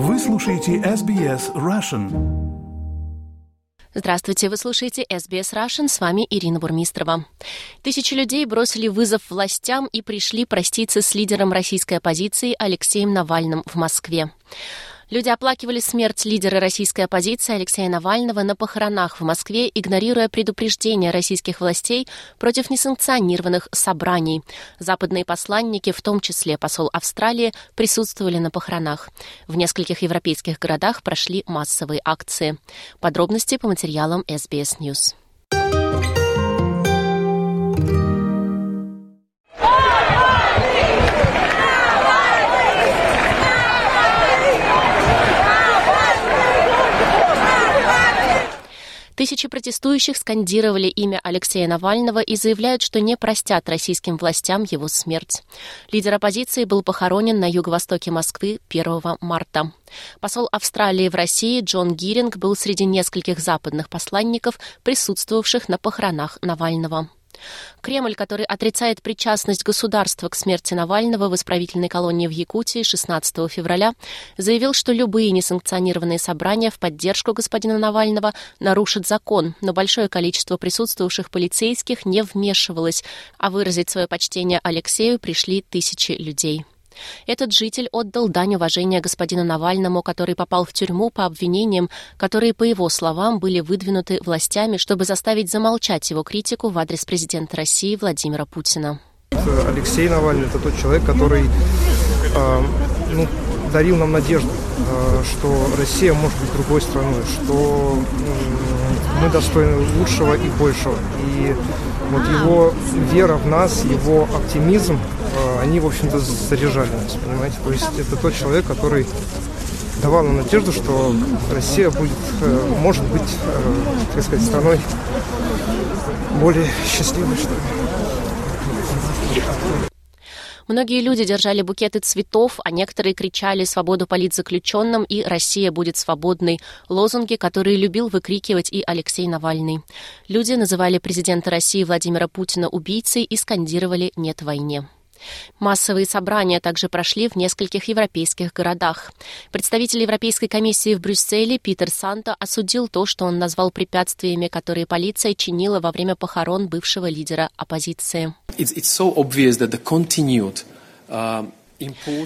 Вы слушаете SBS Russian. Здравствуйте, вы слушаете SBS Russian, с вами Ирина Бурмистрова. Тысячи людей бросили вызов властям и пришли проститься с лидером российской оппозиции Алексеем Навальным в Москве. Люди оплакивали смерть лидера российской оппозиции Алексея Навального на похоронах в Москве, игнорируя предупреждения российских властей против несанкционированных собраний. Западные посланники, в том числе посол Австралии, присутствовали на похоронах. В нескольких европейских городах прошли массовые акции. Подробности по материалам SBS News. Тысячи протестующих скандировали имя Алексея Навального и заявляют, что не простят российским властям его смерть. Лидер оппозиции был похоронен на юго-востоке Москвы 1 марта. Посол Австралии в России Джон Гиринг был среди нескольких западных посланников, присутствовавших на похоронах Навального. Кремль, который отрицает причастность государства к смерти Навального в исправительной колонии в Якутии 16 февраля, заявил, что любые несанкционированные собрания в поддержку господина Навального нарушат закон, но большое количество присутствовавших полицейских не вмешивалось, а выразить свое почтение Алексею пришли тысячи людей. Этот житель отдал дань уважения господину Навальному, который попал в тюрьму по обвинениям, которые, по его словам, были выдвинуты властями, чтобы заставить замолчать его критику в адрес президента России Владимира Путина. Алексей Навальный – это тот человек, который э, ну, дарил нам надежду, э, что Россия может быть другой страной, что э, мы достойны лучшего и большего. И вот его вера в нас, его оптимизм – они, в общем-то, заряжали нас, понимаете? То есть это тот человек, который давал нам надежду, что Россия будет, э, может быть, э, так сказать, страной более счастливой, что ли. Многие люди держали букеты цветов, а некоторые кричали «Свободу политзаключенным» и «Россия будет свободной» — лозунги, которые любил выкрикивать и Алексей Навальный. Люди называли президента России Владимира Путина убийцей и скандировали «Нет войне». Массовые собрания также прошли в нескольких европейских городах. Представитель Европейской комиссии в Брюсселе Питер Санто осудил то, что он назвал препятствиями, которые полиция чинила во время похорон бывшего лидера оппозиции. It's, it's so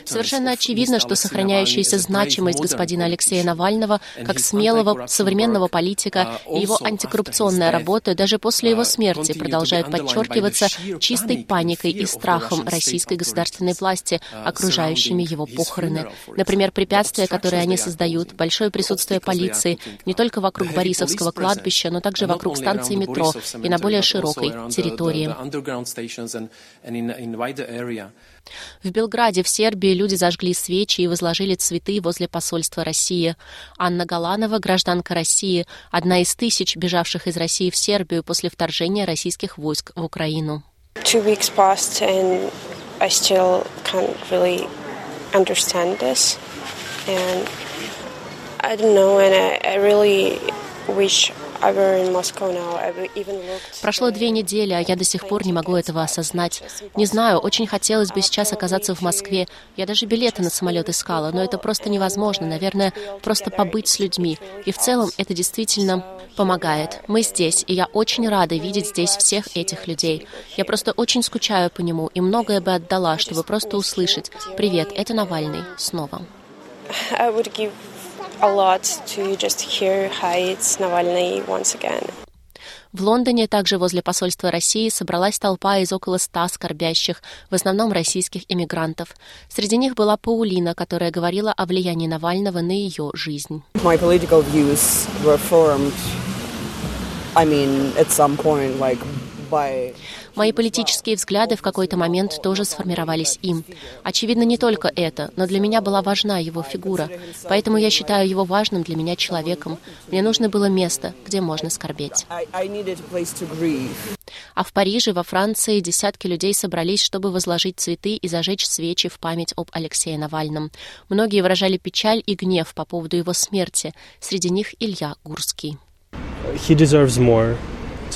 Совершенно очевидно, что сохраняющаяся значимость господина Алексея Навального как смелого современного политика и его антикоррупционная работа даже после его смерти продолжают подчеркиваться чистой паникой и страхом российской государственной власти, окружающими его похороны. Например, препятствия, которые они создают, большое присутствие полиции не только вокруг Борисовского кладбища, но также вокруг станции метро и на более широкой территории. В Белграде, в Сербии, люди зажгли свечи и возложили цветы возле посольства России. Анна Галанова, гражданка России, одна из тысяч бежавших из России в Сербию после вторжения российских войск в Украину. Two weeks passed and I still can't really understand this. And I don't know, and I, I really wish Прошло две недели, а я до сих пор не могу этого осознать. Не знаю, очень хотелось бы сейчас оказаться в Москве. Я даже билеты на самолет искала, но это просто невозможно. Наверное, просто побыть с людьми. И в целом это действительно помогает. Мы здесь, и я очень рада видеть здесь всех этих людей. Я просто очень скучаю по нему и многое бы отдала, чтобы просто услышать «Привет, это Навальный» снова a lot to just hear hi, it's Navalny once again. В Лондоне, также возле посольства России, собралась толпа из около ста скорбящих, в основном российских иммигрантов. Среди них была Паулина, которая говорила о влиянии Навального на ее жизнь. My political views were formed, I mean, at some point, like Мои политические взгляды в какой-то момент тоже сформировались им. Очевидно, не только это, но для меня была важна его фигура, поэтому я считаю его важным для меня человеком. Мне нужно было место, где можно скорбеть. А в Париже, во Франции, десятки людей собрались, чтобы возложить цветы и зажечь свечи в память об Алексее Навальном. Многие выражали печаль и гнев по поводу его смерти. Среди них Илья Гурский. He deserves more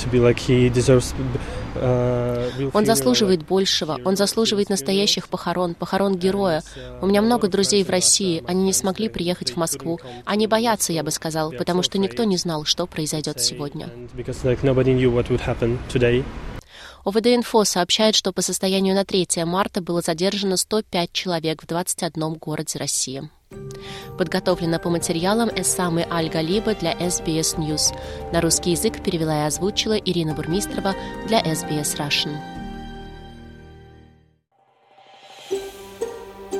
deserves Он заслуживает большего, он заслуживает настоящих похорон, похорон героя. У меня много друзей в России, они не смогли приехать в Москву. Они боятся, я бы сказал, потому что никто не знал, что произойдет сегодня. ОВД-инфо сообщает, что по состоянию на 3 марта было задержано 105 человек в 21 городе России. Подготовлено по материалам Эссамы Аль-Галиба для SBS News. На русский язык перевела и озвучила Ирина Бурмистрова для SBS Russian.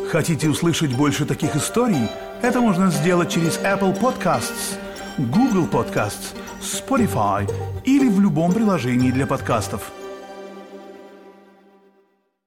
Хотите услышать больше таких историй? Это можно сделать через Apple Podcasts, Google Podcasts, Spotify или в любом приложении для подкастов –